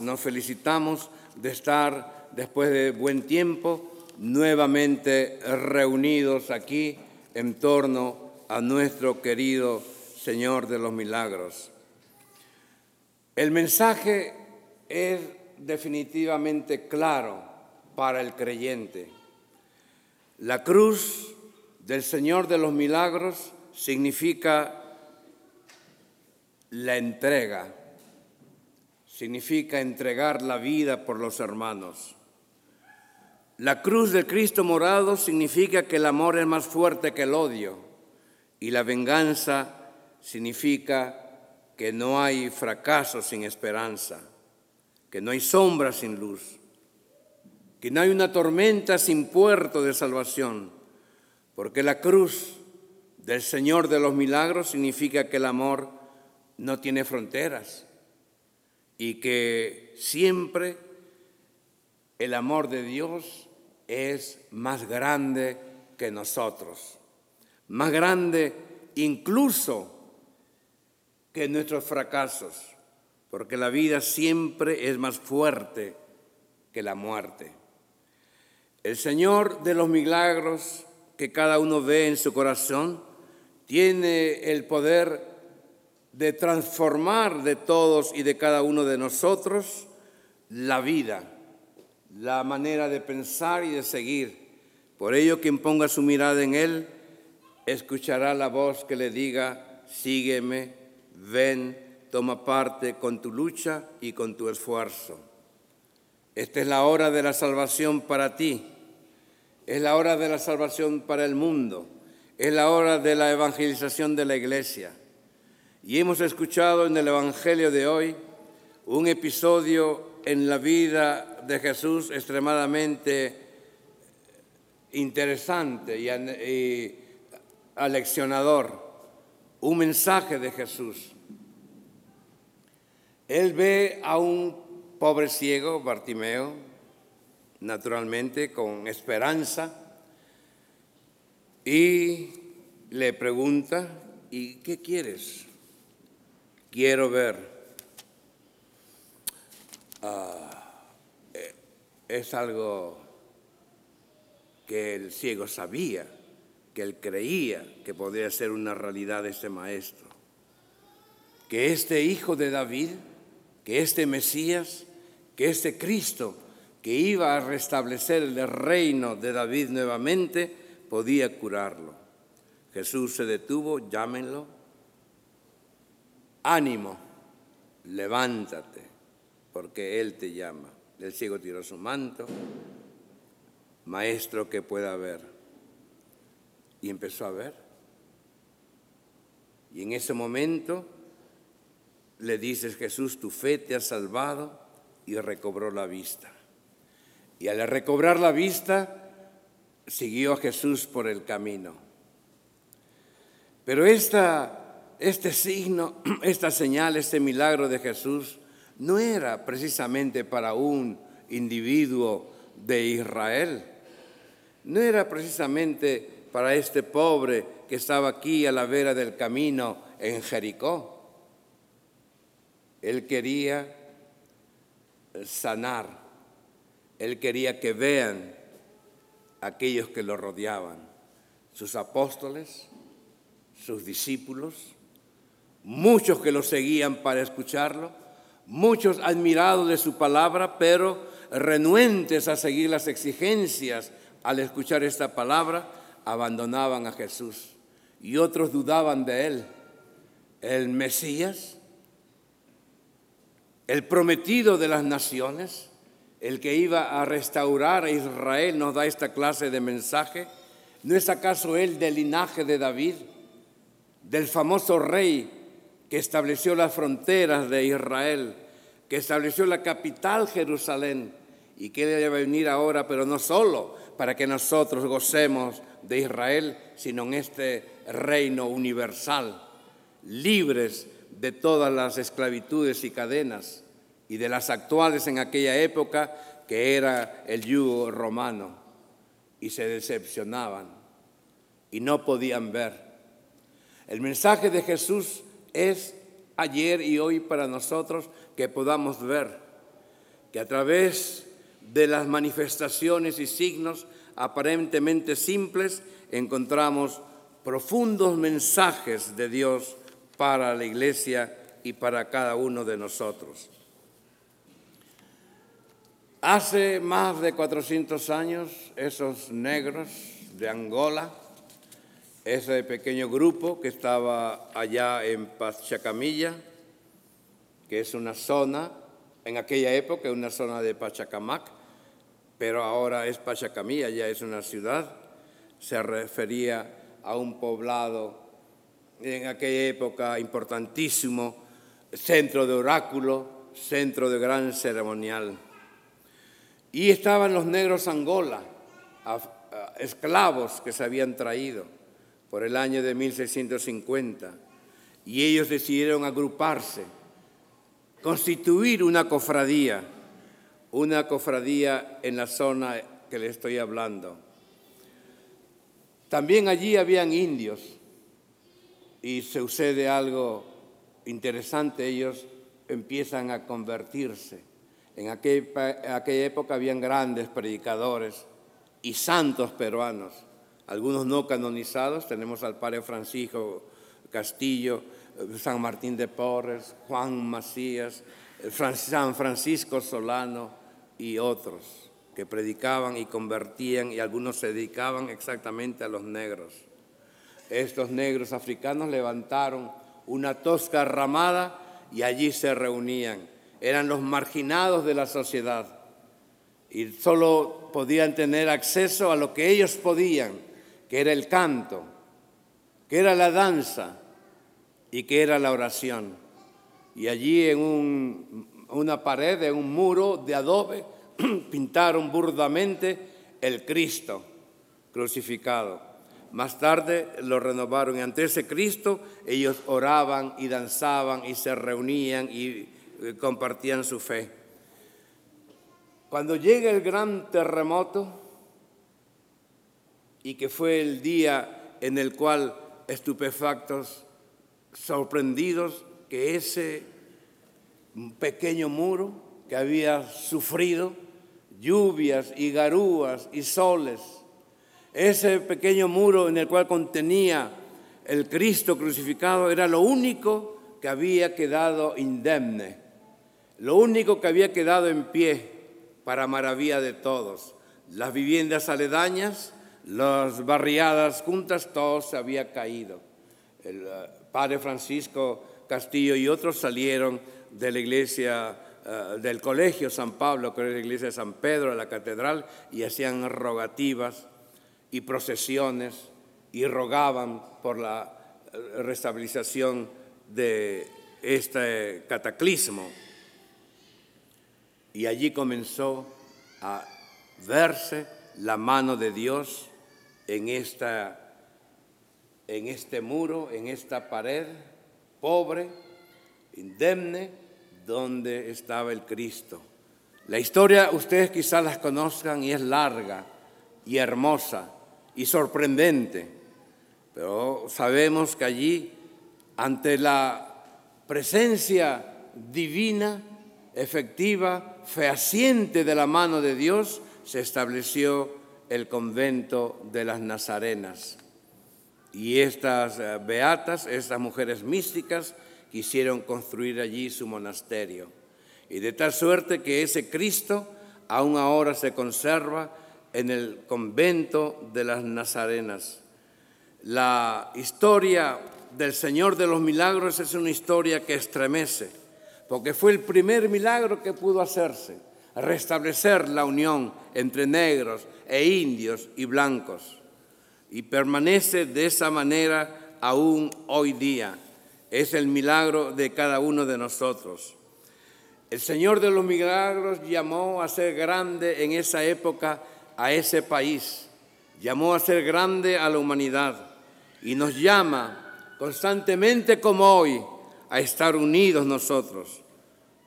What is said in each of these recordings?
nos felicitamos de estar después de buen tiempo nuevamente reunidos aquí en torno a nuestro querido Señor de los Milagros. El mensaje es definitivamente claro para el creyente. La cruz del Señor de los Milagros significa la entrega, significa entregar la vida por los hermanos. La cruz de Cristo morado significa que el amor es más fuerte que el odio y la venganza significa que no hay fracaso sin esperanza, que no hay sombra sin luz, que no hay una tormenta sin puerto de salvación, porque la cruz del Señor de los milagros significa que el amor no tiene fronteras y que siempre el amor de Dios es más grande que nosotros, más grande incluso que nuestros fracasos, porque la vida siempre es más fuerte que la muerte. El Señor de los milagros que cada uno ve en su corazón tiene el poder de transformar de todos y de cada uno de nosotros la vida, la manera de pensar y de seguir. Por ello, quien ponga su mirada en Él, escuchará la voz que le diga, sígueme, ven, toma parte con tu lucha y con tu esfuerzo. Esta es la hora de la salvación para ti, es la hora de la salvación para el mundo, es la hora de la evangelización de la iglesia. Y hemos escuchado en el Evangelio de hoy un episodio en la vida de Jesús extremadamente interesante y, aleccionador, un mensaje de Jesús. Él ve a un pobre ciego, Bartimeo, naturalmente, con esperanza, y le pregunta, ¿y qué quieres? Quiero ver. Ah, eh, es algo que el ciego sabía, que él creía que podría ser una realidad ese maestro. Que este hijo de David que este Mesías, que este Cristo que iba a restablecer el reino de David nuevamente, podía curarlo. Jesús se detuvo, llámenlo. Ánimo, levántate, porque Él te llama. El ciego tiró su manto, maestro que pueda ver. Y empezó a ver. Y en ese momento le dices, Jesús, tu fe te ha salvado y recobró la vista. Y al recobrar la vista, siguió a Jesús por el camino. Pero esta, este signo, esta señal, este milagro de Jesús, no era precisamente para un individuo de Israel. No era precisamente para este pobre que estaba aquí a la vera del camino en Jericó. Él quería sanar, él quería que vean aquellos que lo rodeaban, sus apóstoles, sus discípulos, muchos que lo seguían para escucharlo, muchos admirados de su palabra, pero renuentes a seguir las exigencias al escuchar esta palabra, abandonaban a Jesús. Y otros dudaban de él. El Mesías, el prometido de las naciones, el que iba a restaurar a Israel, nos da esta clase de mensaje. ¿No es acaso él del linaje de David, del famoso rey que estableció las fronteras de Israel, que estableció la capital Jerusalén y que debe venir ahora, pero no solo para que nosotros gocemos de Israel, sino en este reino universal, libres de todas las esclavitudes y cadenas y de las actuales en aquella época, que era el yugo romano, y se decepcionaban y no podían ver. El mensaje de Jesús es ayer y hoy para nosotros que podamos ver, que a través de las manifestaciones y signos aparentemente simples encontramos profundos mensajes de Dios para la iglesia y para cada uno de nosotros. Hace más de 400 años, esos negros de Angola, ese pequeño grupo que estaba allá en Pachacamilla, que es una zona, en aquella época una zona de Pachacamac, pero ahora es Pachacamilla, ya es una ciudad, se refería a un poblado en aquella época importantísimo, centro de oráculo, centro de gran ceremonial. Y estaban los negros Angola, esclavos que se habían traído por el año de 1650 y ellos decidieron agruparse, constituir una cofradía, una cofradía en la zona que le estoy hablando. También allí habían indios y sucede algo interesante, ellos empiezan a convertirse. En aquella, época habían grandes predicadores y santos peruanos algunos no canonizados, tenemos al Padre Francisco Castillo, San Martín de Porres, Juan Macías, eh, San Francisco Solano y otros que predicaban y convertían y algunos se dedicaban exactamente a los negros. Estos negros africanos levantaron una tosca ramada y allí se reunían. Eran los marginados de la sociedad y solo podían tener acceso a lo que ellos podían que era el canto, que era la danza y que era la oración. Y allí en una pared, en un muro de adobe, pintaron burdamente el Cristo crucificado. Más tarde lo renovaron y ante ese Cristo ellos oraban y danzaban y se reunían y eh, compartían su fe. Cuando llega el gran terremoto, y que fue el día en el cual estupefactos, sorprendidos, que ese pequeño muro que había sufrido lluvias y garúas y soles, ese pequeño muro en el cual contenía el Cristo crucificado era lo único que había quedado indemne, lo único que había quedado en pie para maravilla de todos. Las viviendas aledañas las barriadas juntas, todo se había caído. El eh, padre Francisco Castillo y otros salieron de la iglesia eh, del colegio San Pablo, que era la iglesia de San Pedro, de la catedral, y hacían rogativas y procesiones y rogaban por la eh, restabilización de este cataclismo. Y allí comenzó a verse la mano de Dios en, esta, en este muro, en esta pared pobre, indemne, donde estaba el Cristo. La historia ustedes quizás las conozcan y es larga y hermosa y sorprendente, pero sabemos que allí, ante la presencia divina, efectiva, fehaciente de la mano de Dios, se estableció el convento de las Nazarenas. Y estas eh, beatas, estas mujeres místicas, quisieron construir allí su monasterio. Y de tal suerte que ese Cristo aún ahora se conserva en el convento de las Nazarenas. La historia del Señor de los Milagros es una historia que estremece, porque fue el primer milagro que pudo hacerse restablecer la unión entre negros e indios y blancos. Y permanece de esa manera aún hoy día. Es el milagro de cada uno de nosotros. El Señor de los milagros llamó a ser grande en esa época a ese país, llamó a ser grande a la humanidad y nos llama constantemente como hoy a estar unidos nosotros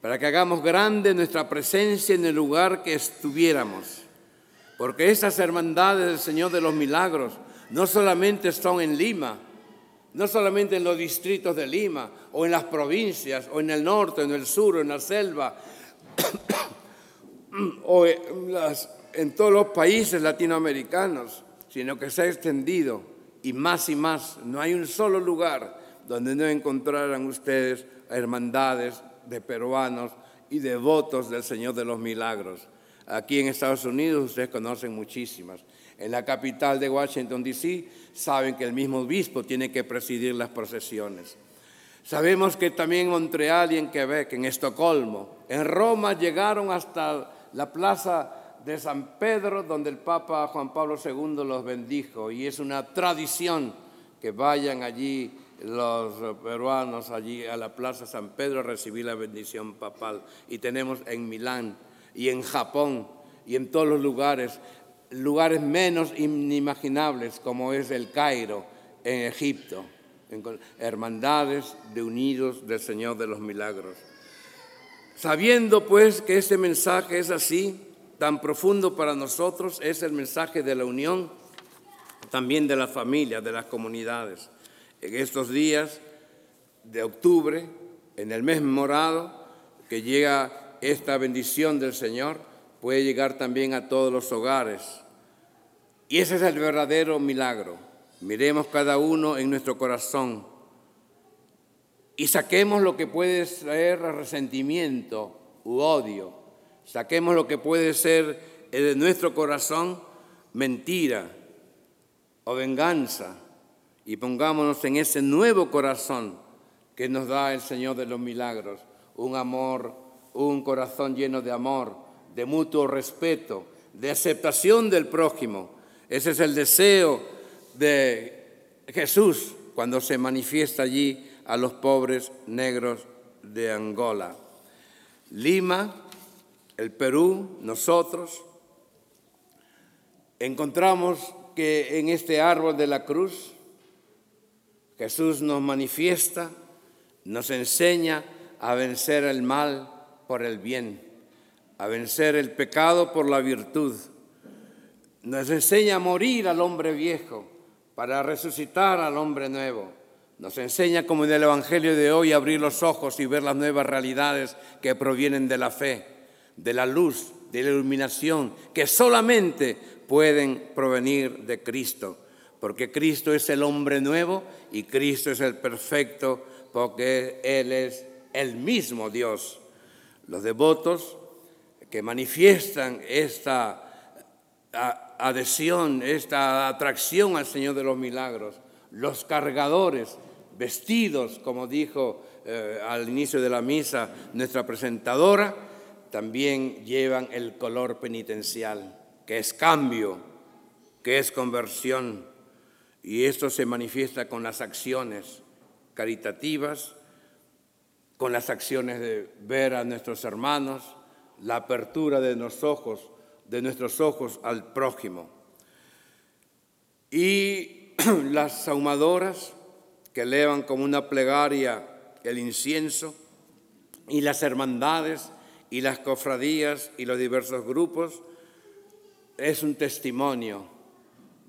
para que hagamos grande nuestra presencia en el lugar que estuviéramos. Porque esas hermandades del Señor de los Milagros no solamente están en Lima, no solamente en los distritos de Lima, o en las provincias, o en el norte, en el sur, o en la selva, o en todos los países latinoamericanos, sino que se ha extendido y más y más. No hay un solo lugar donde no encontraran ustedes hermandades de peruanos y devotos del Señor de los Milagros. Aquí en Estados Unidos ustedes conocen muchísimas. En la capital de Washington, D.C., saben que el mismo obispo tiene que presidir las procesiones. Sabemos que también en Montreal y en Quebec, en Estocolmo, en Roma llegaron hasta la plaza de San Pedro, donde el Papa Juan Pablo II los bendijo. Y es una tradición que vayan allí los peruanos, allí a la plaza San Pedro a recibir la bendición papal. Y tenemos en Milán y en Japón y en todos los lugares, lugares menos inimaginables como es el Cairo, en Egipto, en hermandades de unidos del Señor de los Milagros. Sabiendo pues que este mensaje es así, tan profundo para nosotros, es el mensaje de la unión, también de la familia, de las comunidades. En estos días de octubre, en el mes morado, que llega esta bendición del Señor, puede llegar también a todos los hogares. Y ese es el verdadero milagro. Miremos cada uno en nuestro corazón y saquemos lo que puede ser resentimiento u odio, saquemos lo que puede ser de nuestro corazón mentira o venganza y pongámonos en ese nuevo corazón que nos da el Señor de los milagros, un amor, un corazón lleno de amor, de mutuo respeto, de aceptación del prójimo. Ese es el deseo de Jesús cuando se manifiesta allí a los pobres negros de Angola. Lima, el Perú, nosotros, encontramos que en este árbol de la cruz Jesús nos manifiesta, nos enseña a vencer el mal por el bien, a vencer el pecado por la virtud. Nos enseña a morir al hombre viejo para resucitar al hombre nuevo. Nos enseña, como en el Evangelio de hoy, a abrir los ojos y ver las nuevas realidades que provienen de la fe, de la luz, de la iluminación, que solamente pueden provenir de Cristo, porque Cristo es el hombre nuevo y Cristo es el perfecto, porque Él es el mismo Dios. Los devotos que manifiestan esta adhesión, esta atracción al Señor de los milagros, los cargadores, vestidos, como dijo eh, al inicio de la misa nuestra presentadora, también llevan el color penitencial, que es cambio, que es conversión. Y esto se manifiesta con las acciones caritativas, con las acciones de ver a nuestros hermanos, la apertura de los ojos, de nuestros ojos al prójimo. Y las ahumadoras que elevan como una plegaria el incienso, y las hermandades y las cofradías y los diversos grupos, es un testimonio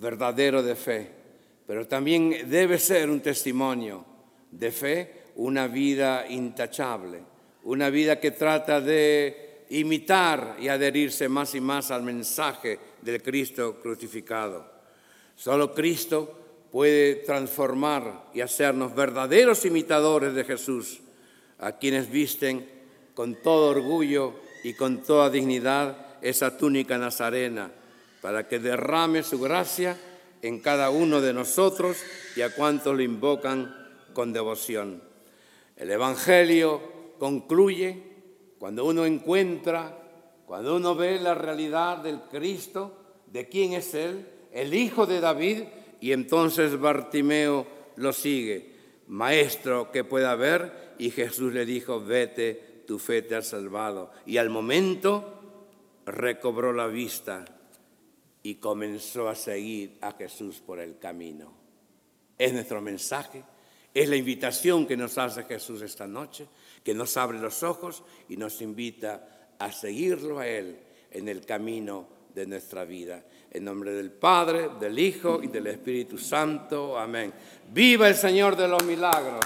verdadero de fe, pero también debe ser un testimonio de fe, una vida intachable, una vida que trata de imitar y adherirse más y más al mensaje del Cristo crucificado. Solo Cristo puede transformar y hacernos verdaderos imitadores de Jesús, a quienes visten con todo orgullo y con toda dignidad esa túnica nazarena, para que derrame su gracia en cada uno de nosotros y a cuantos lo invocan con devoción. El Evangelio concluye cuando uno encuentra, cuando uno ve la realidad del Cristo, de quién es Él, el Hijo de David, y entonces Bartimeo lo sigue, maestro que pueda ver, y Jesús le dijo, vete, tu fe te ha salvado. Y al momento recobró la vista y comenzó a seguir a Jesús por el camino. Es nuestro mensaje, es la invitación que nos hace Jesús esta noche, que nos abre los ojos y nos invita a seguirlo a Él en el camino de nuestra vida. En nombre del Padre, del Hijo y del Espíritu Santo. Amén. Viva el Señor de los milagros.